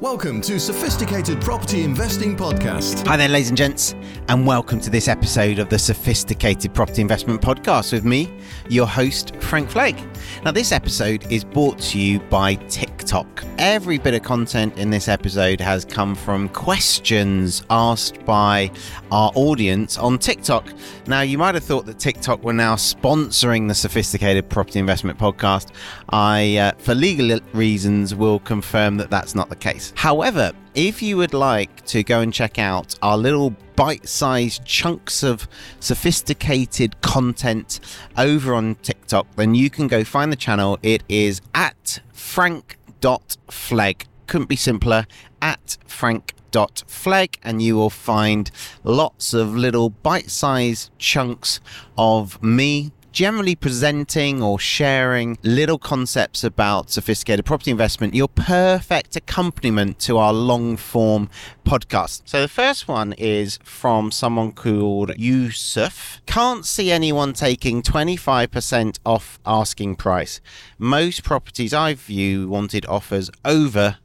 Welcome to Sophisticated Property Investing Podcast. Hi there, ladies and gents, and welcome to this episode of the Sophisticated Property Investment Podcast with me, your host, Frank Flegg. Now, this episode is brought to you by TikTok. Every bit of content in this episode has come from questions asked by our audience on TikTok. Now, you might have thought that TikTok were now sponsoring the Sophisticated Property Investment Podcast. I, uh, for legal reasons, will confirm that that's not the case. However, if you would like to go and check out our little bite sized chunks of sophisticated content over on TikTok, then you can go find the channel. It is at frank.flegg. Couldn't be simpler. At frank.flegg, and you will find lots of little bite sized chunks of me generally presenting or sharing little concepts about sophisticated property investment, your perfect accompaniment to our long form podcast. So the first one is from someone called Yusuf. Can't see anyone taking 25% off asking price. Most properties I view wanted offers over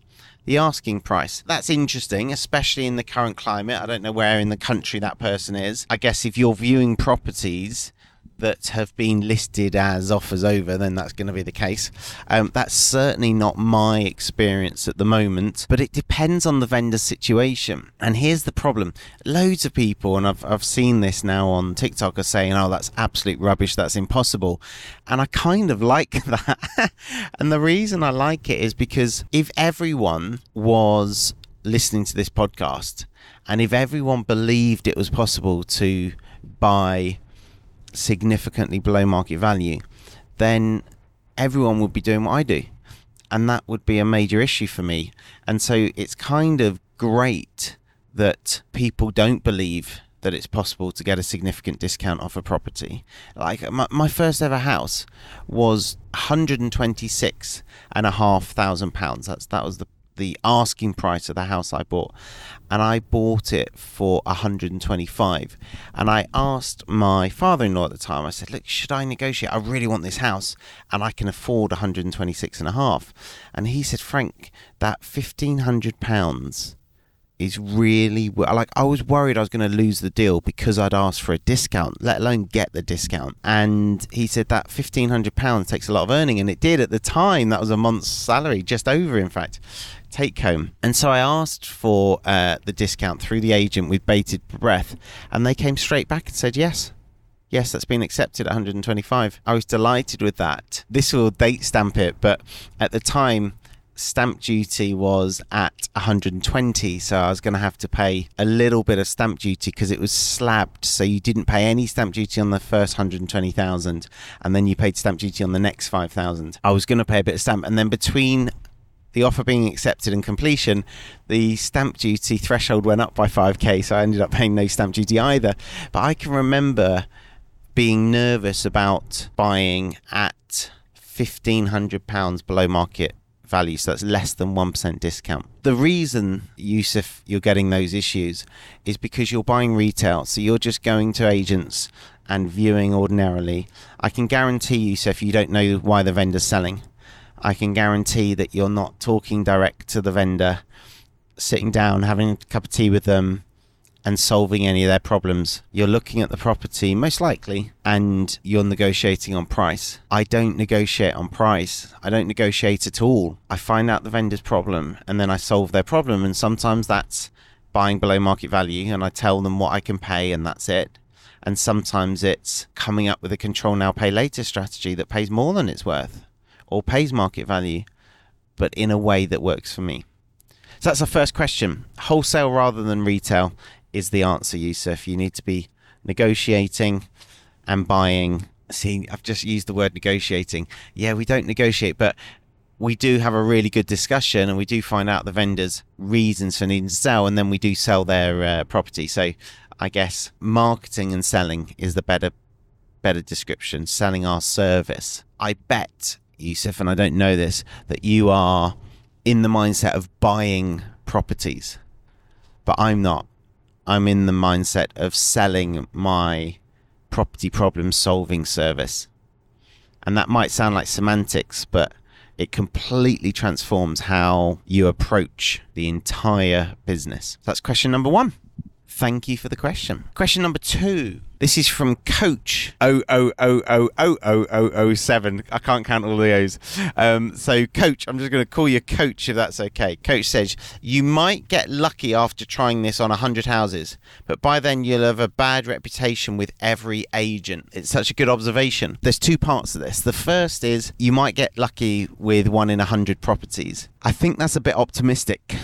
the asking price. That's interesting, especially in the current climate. I don't know where in the country that person is. I guess if you're viewing properties that have been listed as offers over, then that's going to be the case. Um, that's certainly not my experience at the moment, but it depends on the vendor situation. And here's the problem loads of people, and I've, I've seen this now on TikTok, are saying, oh, that's absolute rubbish, that's impossible. And I kind of like that. and the reason I like it is because if everyone was listening to this podcast, and if everyone believed it was possible to buy significantly below market value, then everyone would be doing what I do. And that would be a major issue for me. And so it's kind of great that people don't believe that it's possible to get a significant discount off a property. Like my, my first ever house was 126 and a half thousand pounds. That's that was the the asking price of the house I bought, and I bought it for 125. And I asked my father-in-law at the time. I said, "Look, should I negotiate? I really want this house, and I can afford 126 and a half." And he said, "Frank, that 1500 pounds." is really like I was worried I was going to lose the deal because I'd asked for a discount, let alone get the discount. And he said that fifteen hundred pounds takes a lot of earning, and it did at the time. That was a month's salary, just over, in fact take home. And so I asked for uh, the discount through the agent with bated breath, and they came straight back and said yes. Yes, that's been accepted at 125. I was delighted with that. This will date stamp it, but at the time, stamp duty was at 120 so i was going to have to pay a little bit of stamp duty because it was slabbed so you didn't pay any stamp duty on the first 120,000 and then you paid stamp duty on the next 5,000 i was going to pay a bit of stamp and then between the offer being accepted and completion, the stamp duty threshold went up by 5k, so I ended up paying no stamp duty either. But I can remember being nervous about buying at £1,500 below market value, so that's less than 1% discount. The reason, Yusuf, you're getting those issues is because you're buying retail, so you're just going to agents and viewing ordinarily. I can guarantee you, so if you don't know why the vendor's selling, I can guarantee that you're not talking direct to the vendor, sitting down, having a cup of tea with them, and solving any of their problems. You're looking at the property, most likely, and you're negotiating on price. I don't negotiate on price. I don't negotiate at all. I find out the vendor's problem and then I solve their problem. And sometimes that's buying below market value and I tell them what I can pay and that's it. And sometimes it's coming up with a control now, pay later strategy that pays more than it's worth or pays market value, but in a way that works for me? So that's our first question. Wholesale rather than retail is the answer, Yusuf. You need to be negotiating and buying. See, I've just used the word negotiating. Yeah, we don't negotiate, but we do have a really good discussion and we do find out the vendors' reasons for needing to sell, and then we do sell their uh, property. So I guess marketing and selling is the better better description. Selling our service. I bet Yusuf, and I don't know this, that you are in the mindset of buying properties, but I'm not. I'm in the mindset of selling my property problem solving service. And that might sound like semantics, but it completely transforms how you approach the entire business. That's question number one. Thank you for the question. Question number two. This is from Coach 0000007. I can't count all the O's. Um, so, Coach, I'm just going to call you Coach if that's okay. Coach says, You might get lucky after trying this on 100 houses, but by then you'll have a bad reputation with every agent. It's such a good observation. There's two parts of this. The first is you might get lucky with one in 100 properties. I think that's a bit optimistic.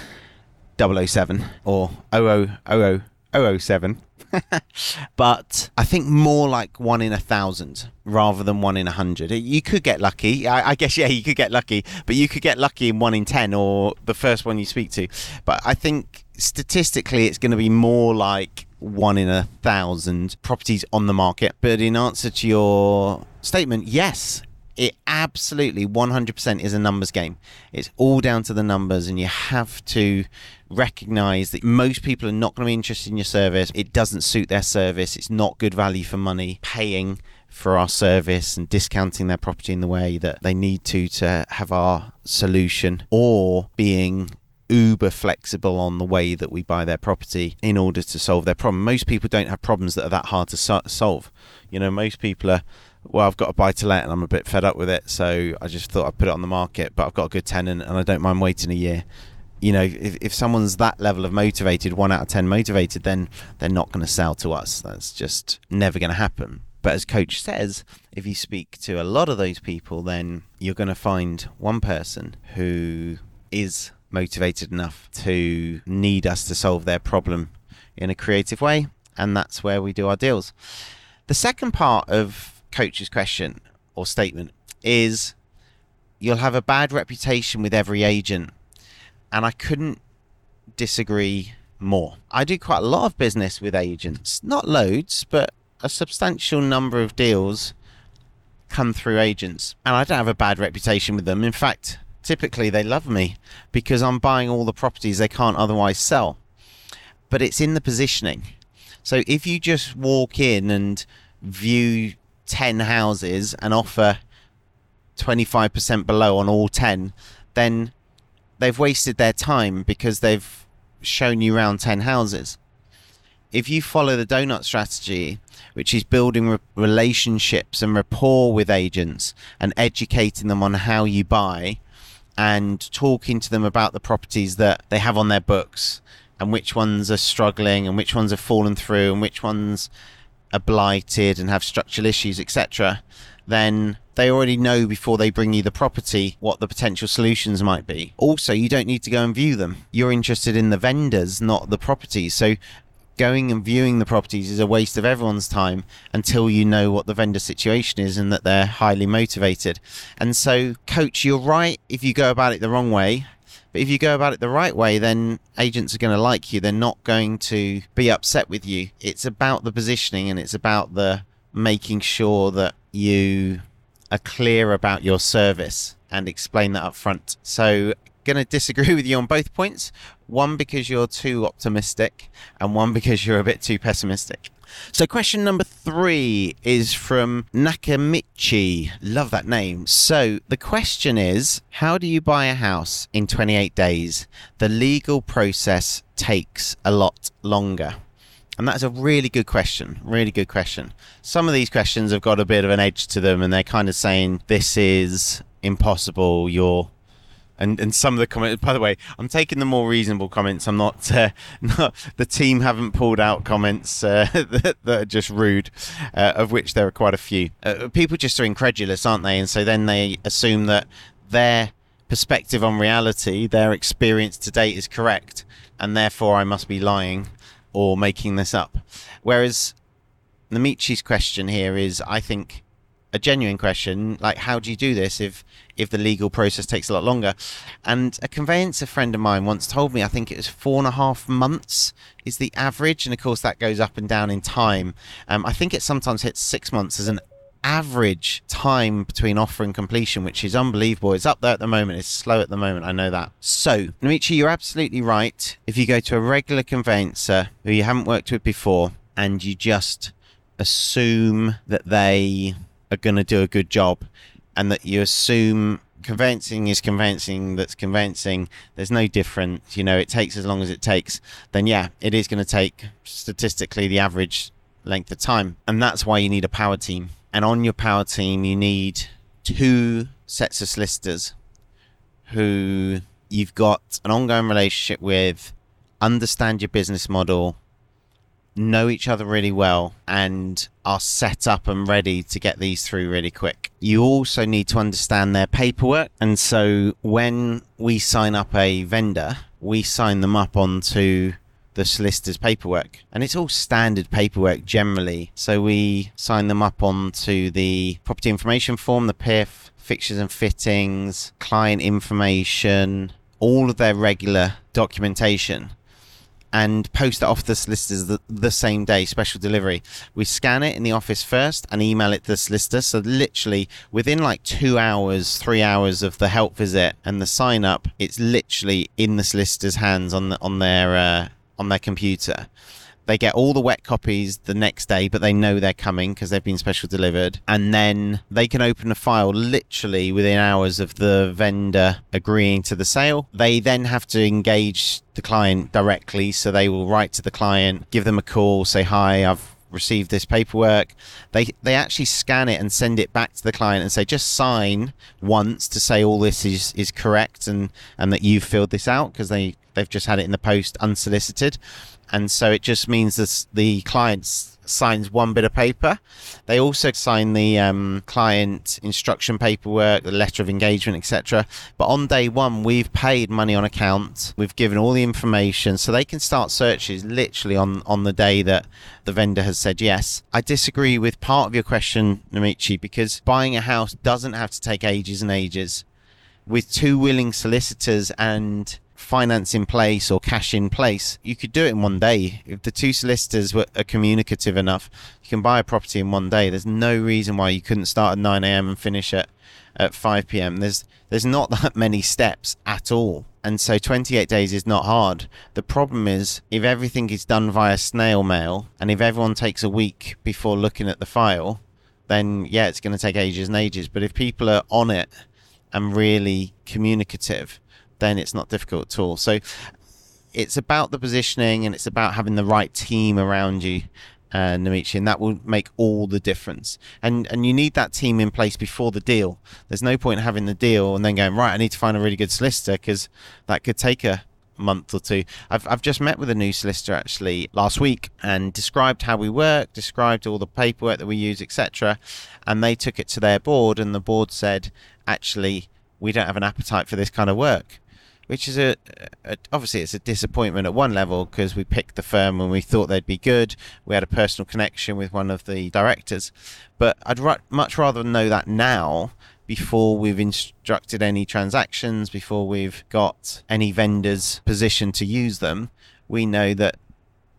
007 or 0000 007. but I think more like one in a thousand rather than one in a hundred. You could get lucky. I, I, guess, yeah, you could get lucky, but you could get lucky in one in 10 or the first one you speak to. But I think statistically, it's going to be more like one in a thousand properties on the market. But in answer to your statement, yes, it absolutely 100% is a numbers game. It's all down to the numbers, and you have to recognize that most people are not going to be interested in your service. It doesn't suit their service. It's not good value for money. Paying for our service and discounting their property in the way that they need to to have our solution, or being uber flexible on the way that we buy their property in order to solve their problem. Most people don't have problems that are that hard to so- solve. You know, most people are well, I've got a buy to let and I'm a bit fed up with it, so I just thought I'd put it on the market. But I've got a good tenant and I don't mind waiting a year. You know, if, if someone's that level of motivated, one out of 10 motivated, then they're not going to sell to us. That's just never going to happen. But as coach says, if you speak to a lot of those people, then you're going to find one person who is motivated enough to need us to solve their problem in a creative way. And that's where we do our deals. The second part of coach's question or statement is you'll have a bad reputation with every agent. And I couldn't disagree more. I do quite a lot of business with agents, not loads, but a substantial number of deals come through agents. And I don't have a bad reputation with them. In fact, typically they love me because I'm buying all the properties they can't otherwise sell. But it's in the positioning. So if you just walk in and view 10 houses and offer 25% below on all 10, then they've wasted their time because they've shown you around 10 houses. If you follow the donut strategy, which is building re- relationships and rapport with agents and educating them on how you buy and talking to them about the properties that they have on their books and which ones are struggling and which ones have fallen through and which ones are blighted and have structural issues, etc., then they already know before they bring you the property what the potential solutions might be. Also, you don't need to go and view them. You're interested in the vendors, not the properties. So going and viewing the properties is a waste of everyone's time until you know what the vendor situation is and that they're highly motivated. And so, coach, you're right if you go about it the wrong way. But if you go about it the right way, then agents are going to like you. They're not going to be upset with you. It's about the positioning and it's about the making sure that you are clear about your service and explain that up front. So, going to disagree with you on both points. One because you're too optimistic, and one because you're a bit too pessimistic. So, question number three is from Nakamichi. Love that name. So, the question is How do you buy a house in 28 days? The legal process takes a lot longer. And that's a really good question. Really good question. Some of these questions have got a bit of an edge to them, and they're kind of saying, This is impossible. You're and and some of the comments. By the way, I'm taking the more reasonable comments. I'm not. Uh, not the team haven't pulled out comments uh, that, that, are just rude, uh, of which there are quite a few. Uh, people just are incredulous, aren't they? And so then they assume that their perspective on reality, their experience to date, is correct, and therefore I must be lying or making this up. Whereas Namichi's question here is, I think a genuine question like how do you do this if if the legal process takes a lot longer and a conveyancer friend of mine once told me i think it was four and a half months is the average and of course that goes up and down in time um, i think it sometimes hits six months as an average time between offer and completion, which is unbelievable. It's up there at the moment. It's slow at the moment. I know that. So, Namichi, you're absolutely right. If you go to a regular conveyancer who you haven't worked with before and you just assume that they are going to do a good job and that you assume conveyancing is conveyancing that's conveyancing there's no difference you know it takes as long as it takes then yeah it is going to take statistically the average length of time. And that's why you need a power team. And on your power team you need two sets of solicitors who you've got an ongoing relationship with understand your business model know each other really well and are set up and ready to get these through really quick. You also need to understand their paperwork. And so when we sign up a vendor, we sign them up onto the solicitor's paperwork. And it's all standard paperwork generally. So we sign them up onto the property information form, the PIF, fixtures and fittings, client information, all of their regular documentation and post it off the solicitors the, the, same day, special delivery. We scan it in the office first and email it to the solicitor. So literally within like two hours, three hours of the help visit and the sign up, it's literally in the solicitor's hands on the, on their uh, on their computer. They get all the wet copies the next day, but they know they're coming because they've been special delivered. And then they can open a file literally within hours of the vendor agreeing to the sale. They then have to engage the client directly. So they will write to the client, give them a call, say, Hi, I've received this paperwork they they actually scan it and send it back to the client and say just sign once to say all this is is correct and and that you've filled this out because they they've just had it in the post unsolicited and so it just means that the client signs one bit of paper. They also sign the um, client instruction paperwork, the letter of engagement, etc. But on day one, we've paid money on account. We've given all the information, so they can start searches literally on on the day that the vendor has said yes. I disagree with part of your question, Namichi, because buying a house doesn't have to take ages and ages. With two willing solicitors and finance in place or cash in place, you could do it in one day. If the two solicitors were are communicative enough, you can buy a property in one day. There's no reason why you couldn't start at 9 a.m. and finish at, at 5 p.m. There's there's not that many steps at all. And so 28 days is not hard. The problem is if everything is done via snail mail and if everyone takes a week before looking at the file, then yeah, it's going to take ages and ages. But if people are on it and really communicative, then it's not difficult at all. So it's about the positioning and it's about having the right team around you. Uh, Namichi, and that will make all the difference. And and you need that team in place before the deal. There's no point having the deal and then going right. I need to find a really good solicitor because that could take a month or two. I've I've just met with a new solicitor actually last week and described how we work, described all the paperwork that we use, etc. And they took it to their board, and the board said, actually, we don't have an appetite for this kind of work which is a, a, obviously it's a disappointment at one level because we picked the firm when we thought they'd be good. We had a personal connection with one of the directors, but I'd r- much rather know that now before we've instructed any transactions, before we've got any vendors positioned to use them. We know that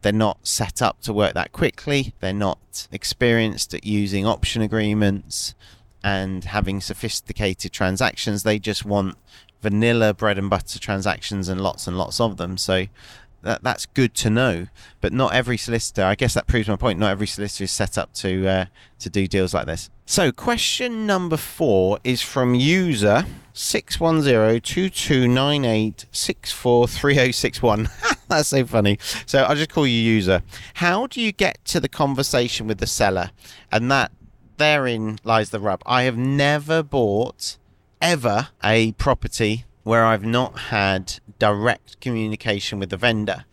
they're not set up to work that quickly. They're not experienced at using option agreements and having sophisticated transactions. They just want vanilla bread and butter transactions and lots and lots of them. So that that's good to know. But not every solicitor. I guess that proves my point. Not every solicitor is set up to uh, to do deals like this. So question number four is from user six one zero two two nine eight six four three zero six one. That's so funny. So I'll just call you user. How do you get to the conversation with the seller? And that therein lies the rub. I have never bought ever a property where I've not had direct communication with the vendor.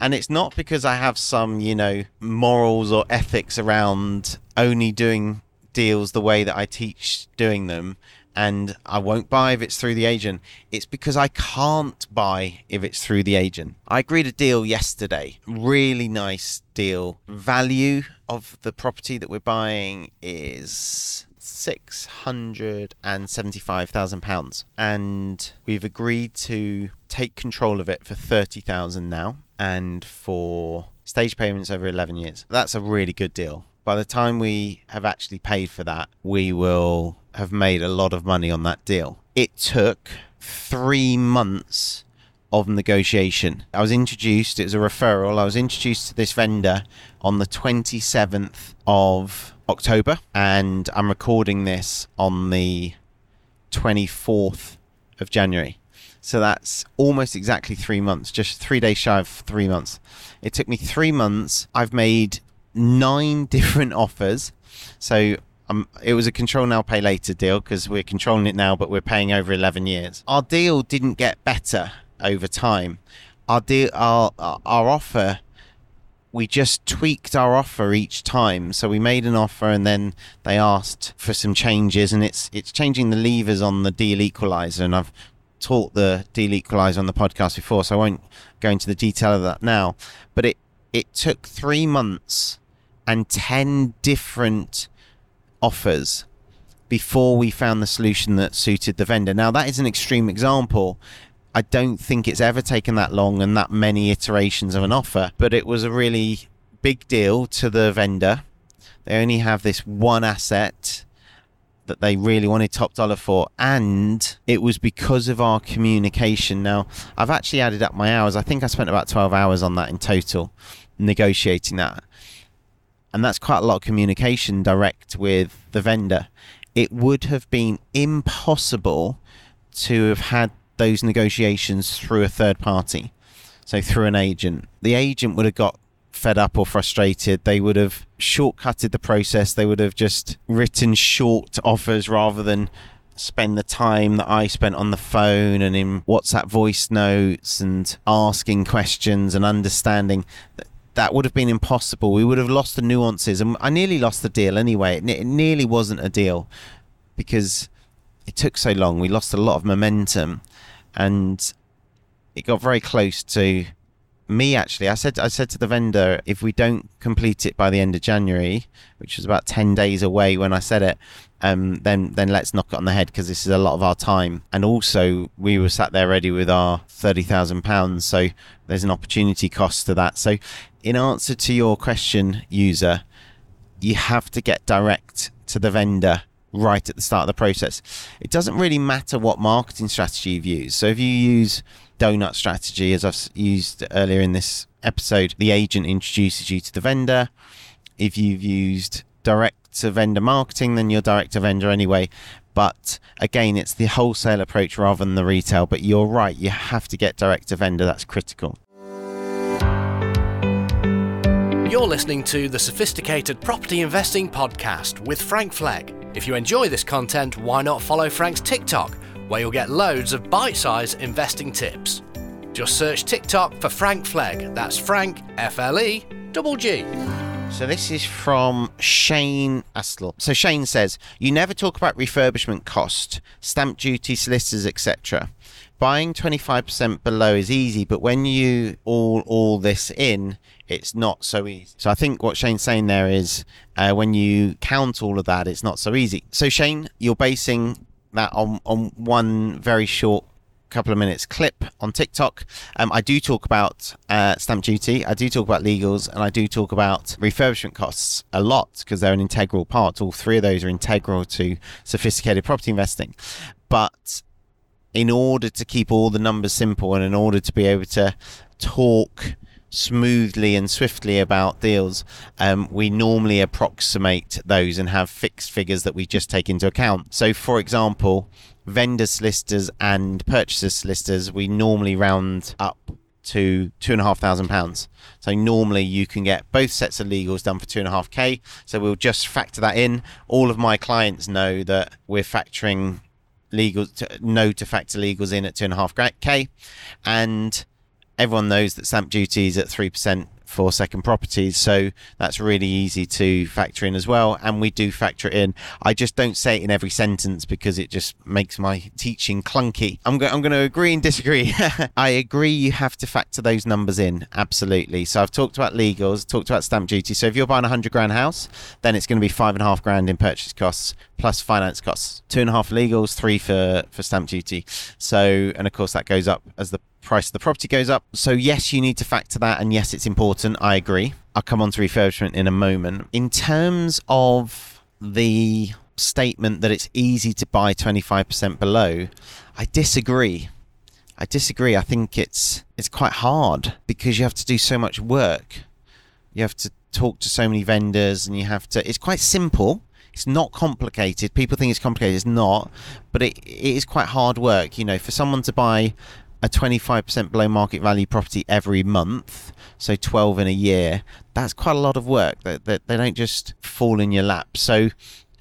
And it's not because I have some, you know, morals or ethics around only doing deals the way that I teach doing them and I won't buy if it's through the agent. It's because I can't buy if it's through the agent. I agreed a deal yesterday. Really nice deal. Value of the property that we're buying is six hundred and seventy-five thousand pounds, and we've agreed to take control of it for thirty thousand now, and for stage payments over eleven years. That's a really good deal. By the time we have actually paid for that, we will have made a lot of money on that deal. It took three months of negotiation. I was introduced, it was a referral. I was introduced to this vendor on the 27th of October, and I'm recording this on the 24th of January. So that's almost exactly three months, just three days shy of three months. It took me three months. I've made nine different offers. So um, it was a control now, pay later deal because we're controlling it now, but we're paying over 11 years. Our deal didn't get better over time. Our deal, our, our offer we just tweaked our offer each time. So we made an offer and then they asked for some changes and it's it's changing the levers on the deal equalizer and I've taught the deal equalizer on the podcast before, so I won't go into the detail of that now. But it it took three months and ten different offers before we found the solution that suited the vendor. Now that is an extreme example. I don't think it's ever taken that long and that many iterations of an offer, but it was a really big deal to the vendor. They only have this one asset that they really wanted top dollar for and it was because of our communication. Now i've actually added up my hours. I think i spent about 12 hours on that in total negotiating that. And that's quite a lot of communication direct with the vendor. It would have been impossible to have had those negotiations through a third party so through an agent the agent would have got fed up or frustrated, they would have shortcutted the process. They would have just written short offers rather than spend the time that I spent on the phone and in WhatsApp voice notes and asking questions and understanding. That would have been impossible. We would have lost the nuances, and I nearly lost the deal anyway. It, it nearly wasn't a deal because it took so long. We lost a lot of momentum, and it got very close to me actually. I said i said to the vendor if we don't complete it by the end of january which was about 10 days away when i said it um, then then let's knock it on the head because this is a lot of our time. And also we were sat there ready with our 30,000 pounds so there's an opportunity cost to that. So in answer to your question user you have to get direct to the vendor right at the start of the process it doesn't really matter what marketing strategy you've used so if you use donut strategy, as I've used earlier in this episode, the agent introduces you to the vendor. If you've used direct to vendor marketing, then you're direct to vendor anyway. But again, it's the wholesale approach rather than the retail. But you're right, you have to get direct to vendor. That's critical. You're listening to the Sophisticated Property Investing Podcast with Frank Flegg. If you enjoy this content, why not follow Frank's TikTok? where you'll get loads of bite sized investing tips. Just search TikTok for Frank Flegg. That's Frank, F L E, double G. So this is from Shane Astle. So Shane says, You never talk about refurbishment cost, stamp duty, solicitors, etc. Buying 25% below is easy, but when you all all this in, it's not so easy. So I think what Shane's saying there is uh, when you count all of that, it's not so easy. So Shane, you're basing that on on one very short couple of minutes clip on TikTok. Um, I do talk about uh, stamp duty, I do talk about legals, and I do talk about refurbishment costs a lot because they're an integral part. All three of those are integral to sophisticated property investing. But in order to keep all the numbers simple and in order to be able to talk smoothly and swiftly about deals, um, we normally approximate those and have fixed figures that we just take into account. So, for example, vendor solicitors and purchaser solicitors, we normally round up to two and a half thousand pounds. So normally you can get both sets of legals done for two and a half k. So we'll just factor that in. All of my clients know that we're factoring legals to, know to factor legals in at two and a half k, and everyone knows that stamp duty is at 3% for second properties. So that's really easy to factor in as well. And we do factor it in. I just don't say it in every sentence because it just makes my teaching clunky. I'm, I'm going to agree and disagree. I agree you have to factor those numbers in. Absolutely. So I've talked about legals, talked about stamp duty. So if you're buying a hundred grand house, then it's going to be five and a half grand in purchase costs plus finance costs. Two and a half legals, three for, for stamp duty. So, and of course that goes up as the price of the property goes up. So, yes, you need to factor that, and yes, it's important. I agree. I'll come on to refurbishment in a moment. In terms of the statement that it's easy to buy 25% below, I disagree. I disagree. I think it's it's quite hard because you have to do so much work. You have to talk to so many vendors and you have to it's quite simple it's not complicated. People think it's complicated. It's not, but it, it is quite hard work. You know, for someone to buy a 25% below market value property every month, so 12 in a year, that's quite a lot of work. That, they don't just fall in your lap. So,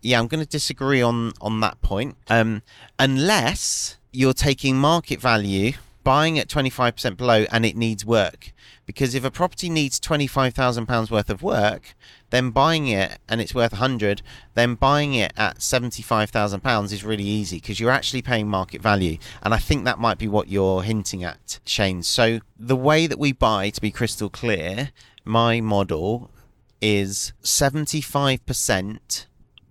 yeah, I'm going to disagree on on that point. Um, unless you're taking market value, buying at 25% below, and it needs work. Because if a property needs £25,000 worth of work, then buying it and it's worth 100, then buying it at £75,000 is really easy because you're actually paying market value. And I think that might be what you're hinting at, Shane. So the way that we buy, to be crystal clear, my model is 75%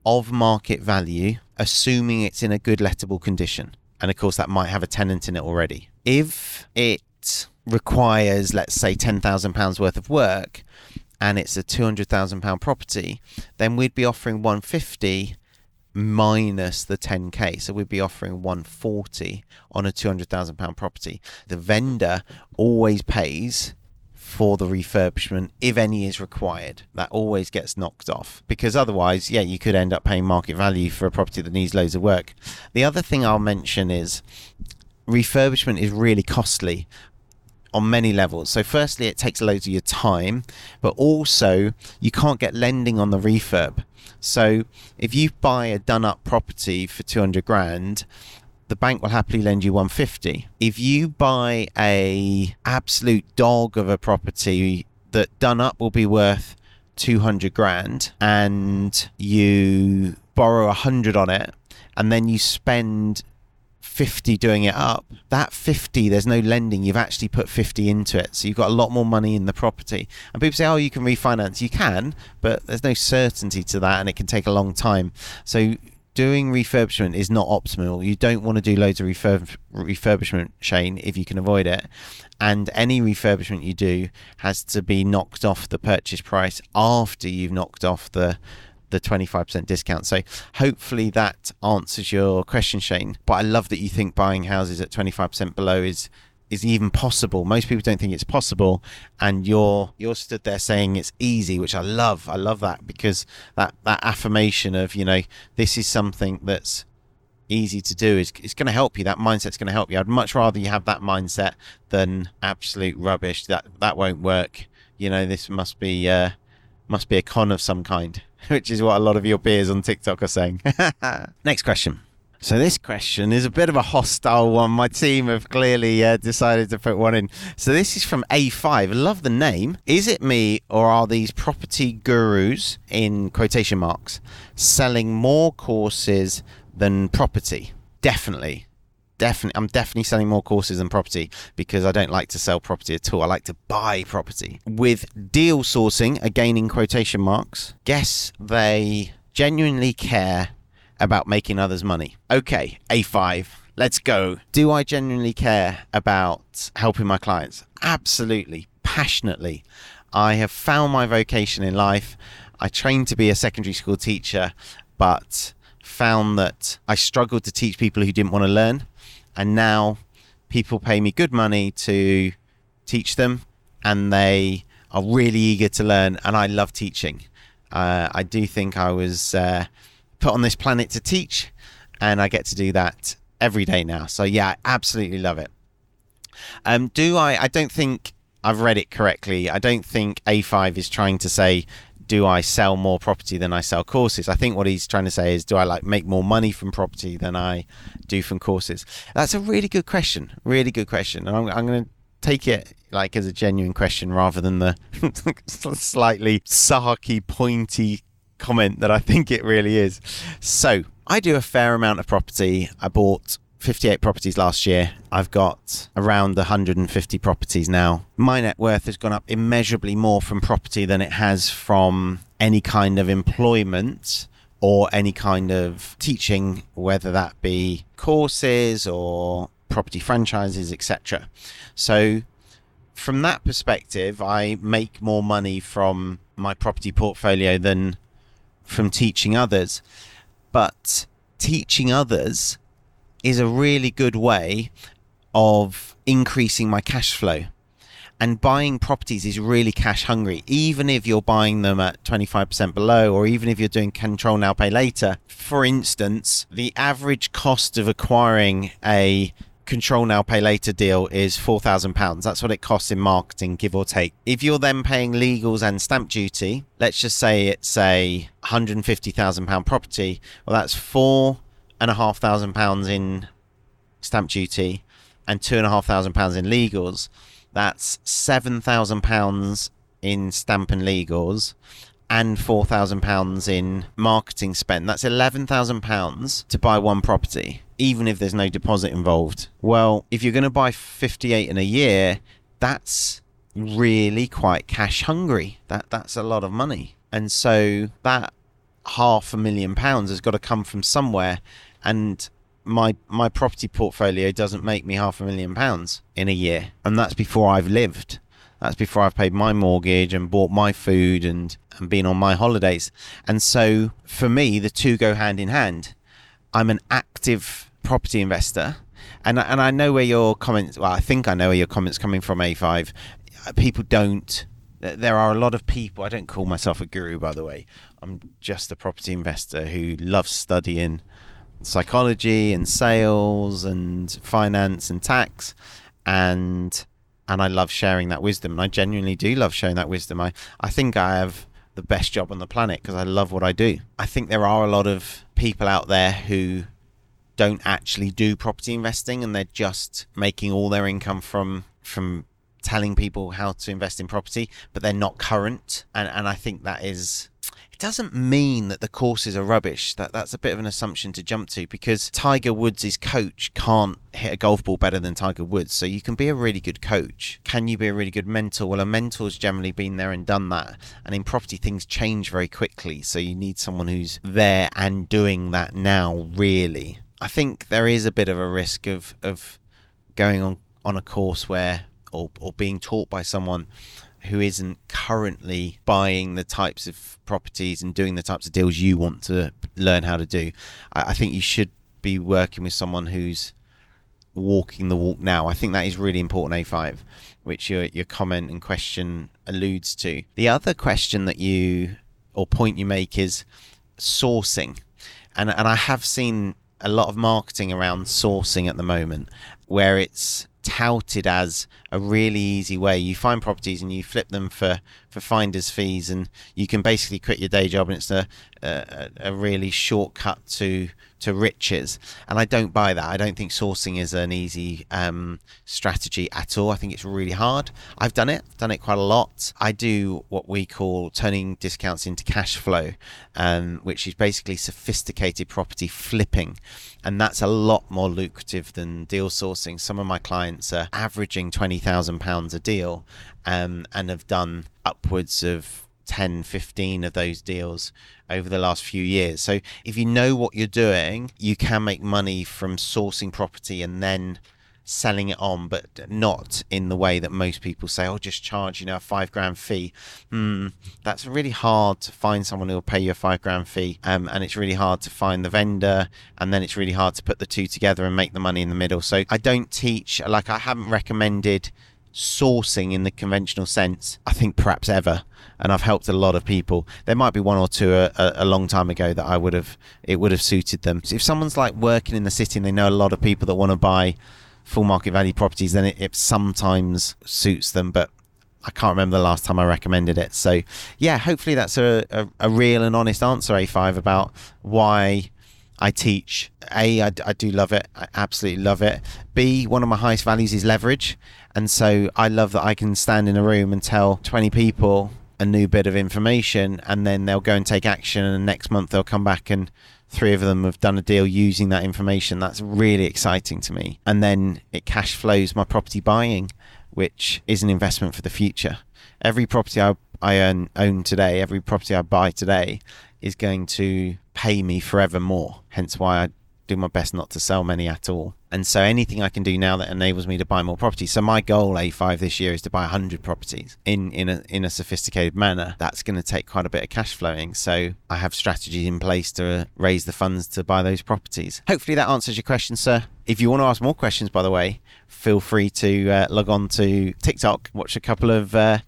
of market value, assuming it's in a good lettable condition. And of course, that might have a tenant in it already. If it requires, let's say, £10,000 worth of work and it's a £200,000 property, then we'd be offering 150 minus the 10k so we'd be offering 140 on a 200,000 pound property the vendor always pays for the refurbishment if any is required. That always gets knocked off because otherwise, yeah, you could end up paying market value for a property that needs loads of work. The other thing I'll mention is refurbishment is really costly on many levels. So, firstly, it takes loads of your time, but also you can't get lending on the refurb. So, if you buy a done up property for 200 grand, the bank will happily lend you 150. If you buy a absolute dog of a property that done up will be worth 200 grand and you borrow 100 on it and then you spend 50 doing it up that 50 there's no lending. You've actually put 50 into it. So you've got a lot more money in the property. And people say oh you can refinance. You can but there's no certainty to that and it can take a long time. So doing refurbishment is not optimal. You don't want to do loads of refurb- refurbishment, Shane, if you can avoid it. And any refurbishment you do has to be knocked off the purchase price after you've knocked off the the 25% discount. So hopefully that answers your question, Shane. But I love that you think buying houses at 25% below is is even possible. Most people don't think it's possible, and you're you're stood there saying it's easy, which I love. I love that because that that affirmation of you know this is something that's easy to do is it's going to help you. That mindset's going to help you. I'd much rather you have that mindset than absolute rubbish. That that won't work. You know, this must be uh, must be a con of some kind, which is what a lot of your peers on TikTok are saying. Next question. So this question is a bit of a hostile one. My team have clearly uh, decided to put one in. So this is from A5. Love the name. Is it me or are these property gurus in quotation marks selling more courses than property? Definitely. Definitely, I'm definitely selling more courses than property because I don't like to sell property at all. I like to buy property. With deal sourcing, again in quotation marks, guess they genuinely care about making others money. Okay, A5, let's go. Do I genuinely care about helping my clients? Absolutely, passionately. I have found my vocation in life. I trained to be a secondary school teacher, but found that I struggled to teach people who didn't want to learn. And now people pay me good money to teach them, and they are really eager to learn. And I love teaching. Uh, I do think I was. Uh, put on this planet to teach, and I get to do that every day now. So yeah, I absolutely love it. Um, do I? I don't think I've read it correctly. I don't think A5 is trying to say, do I sell more property than I sell courses? I think what he's trying to say is, do I like make more money from property than I do from courses? That's a really good question. Really good question. And I'm, I'm going to take it like as a genuine question rather than the slightly sarky, pointy comment that I think it really is. So, I do a fair amount of property. I bought 58 properties last year. I've got around 150 properties now. My net worth has gone up immeasurably more from property than it has from any kind of employment or any kind of teaching, whether that be courses or property franchises, etc. So, from that perspective, I make more money from my property portfolio than from teaching others. But teaching others is a really good way of increasing my cash flow. And buying properties is really cash hungry, even if you're buying them at 25% below, or even if you're doing control now, pay later. For instance, the average cost of acquiring a control now pay later deal is £4,000. That's what it costs in marketing, give or take. If you're then paying legals and stamp duty, let's just say it's a £150,000 property, well, that's four and a half thousand pounds in stamp duty and two and a half thousand pounds in legals. That's seven thousand pounds in stamp and legals and four thousand pounds in marketing spend. That's eleven thousand pounds to buy one property, even if there's no deposit involved. Well, if you're going to buy fifty-eight in a year, that's really quite cash hungry. That that's a lot of money, and so that half a million pounds has got to come from somewhere, and my my property portfolio doesn't make me half a million pounds in a year, and that's before I've lived. That's before I've paid my mortgage and bought my food and, and been on my holidays. And so for me, the two go hand in hand. I'm an active property investor. And, and I know where your comments, well, I think I know where your comments coming from, A5. Uh, people don't, there are a lot of people, I don't call myself a guru, by the way. I'm just a property investor who loves studying psychology and sales and finance and tax. And and I love sharing that wisdom. And I genuinely do love sharing that wisdom. I, I think I have the best job on the planet because I love what I do. I think there are a lot of people out there who don't actually do property investing and they're just making all their income from from telling people how to invest in property, but they're not current. And and I think that is it doesn't mean that the courses are rubbish. That that's a bit of an assumption to jump to because Tiger Woods' coach can't hit a golf ball better than Tiger Woods. So you can be a really good coach. Can you be a really good mentor? Well, a mentor's generally been there and done that. And in property, things change very quickly. So you need someone who's there and doing that now. Really, I think there is a bit of a risk of of going on on a course where or or being taught by someone who isn't currently buying the types of properties and doing the types of deals you want to learn how to do. I, I think you should be working with someone who's walking the walk now. I think that is really important, A5, which your, your comment and question alludes to. The other question that you, or point you make, is sourcing. And, and I have seen a lot of marketing around sourcing at the moment where it's touted as a really easy way. You find properties and you flip them for, for finder's fees, and you can basically quit your day job, and it's a, a, a really shortcut to to riches. And I don't buy that. I don't think sourcing is an easy um, strategy at all. I think it's really hard. I've done it, done it quite a lot. I do what we call turning discounts into cash flow, um, which is basically sophisticated property flipping. And that's a lot more lucrative than deal sourcing. Some of my clients are averaging £20,000 a deal um, and have done upwards of 10, 15 of those deals over the last few years. So if you know what you're doing, you can make money from sourcing property and then selling it on, but not in the way that most people say, oh, just charge, you know, a five grand fee. Hmm, that's really hard to find someone who will pay you a five grand fee. Um, and it's really hard to find the vendor. And then it's really hard to put the two together and make the money in the middle. So I don't teach, like, I haven't recommended sourcing in the conventional sense, I think perhaps ever. And I've helped a lot of people. There might be one or two a, a, a, long time ago that I would have, it would have suited them. If someone's like working in the city and they know a lot of people that want to buy full market value properties, then it, it sometimes suits them. But I can't remember the last time I recommended it. So yeah, hopefully that's a, a, a real and honest answer, A5, about why I teach. A, I, I do love it. I absolutely love it. B, one of my highest values is leverage. And so I love that I can stand in a room and tell 20 people a new bit of information and then they'll go and take action. And next month they'll come back and three of them have done a deal using that information. That's really exciting to me. And then it cash flows my property buying, which is an investment for the future. Every property I, I own, own today, every property I buy today is going to pay me forever more. Hence why I do my best not to sell many at all. And so anything I can do now that enables me to buy more properties. So my goal A5 this year is to buy 100 properties in in a in a sophisticated manner. That's going to take quite a bit of cash flowing. So I have strategies in place to raise the funds to buy those properties. Hopefully that answers your question, sir. If you want to ask more questions, by the way, feel free to uh, log on to TikTok, watch a couple of. Uh,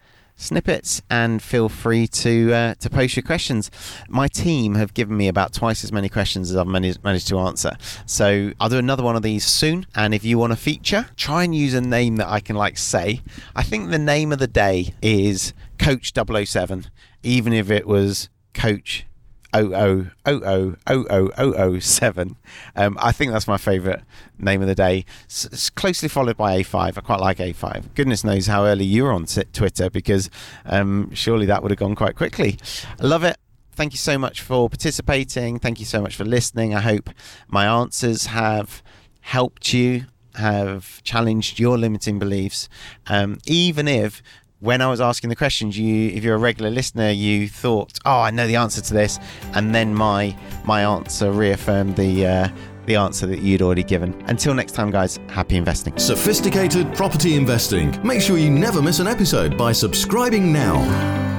snippets and feel free to uh, to post your questions. My team have given me about twice as many questions as I've managed, managed to answer. So I'll do another one of these soon. And if you want a feature, try and use a name that I can like say. I think the name of the day is Coach 007, even if it was Coach 0000007. Um, I think that's my favourite name of the day. It's closely followed by A5. I quite like A5. Goodness knows how early you were on Twitter because um, surely that would have gone quite quickly. I love it. Thank you so much for participating. Thank you so much for listening. I hope my answers have helped you, have challenged your limiting beliefs, um, even if when I was asking the questions, you, if you're a regular listener, you thought, "Oh, I know the answer to this," and then my my answer reaffirmed the uh, the answer that you'd already given. Until next time, guys, happy investing. Sophisticated property investing. Make sure you never miss an episode by subscribing now.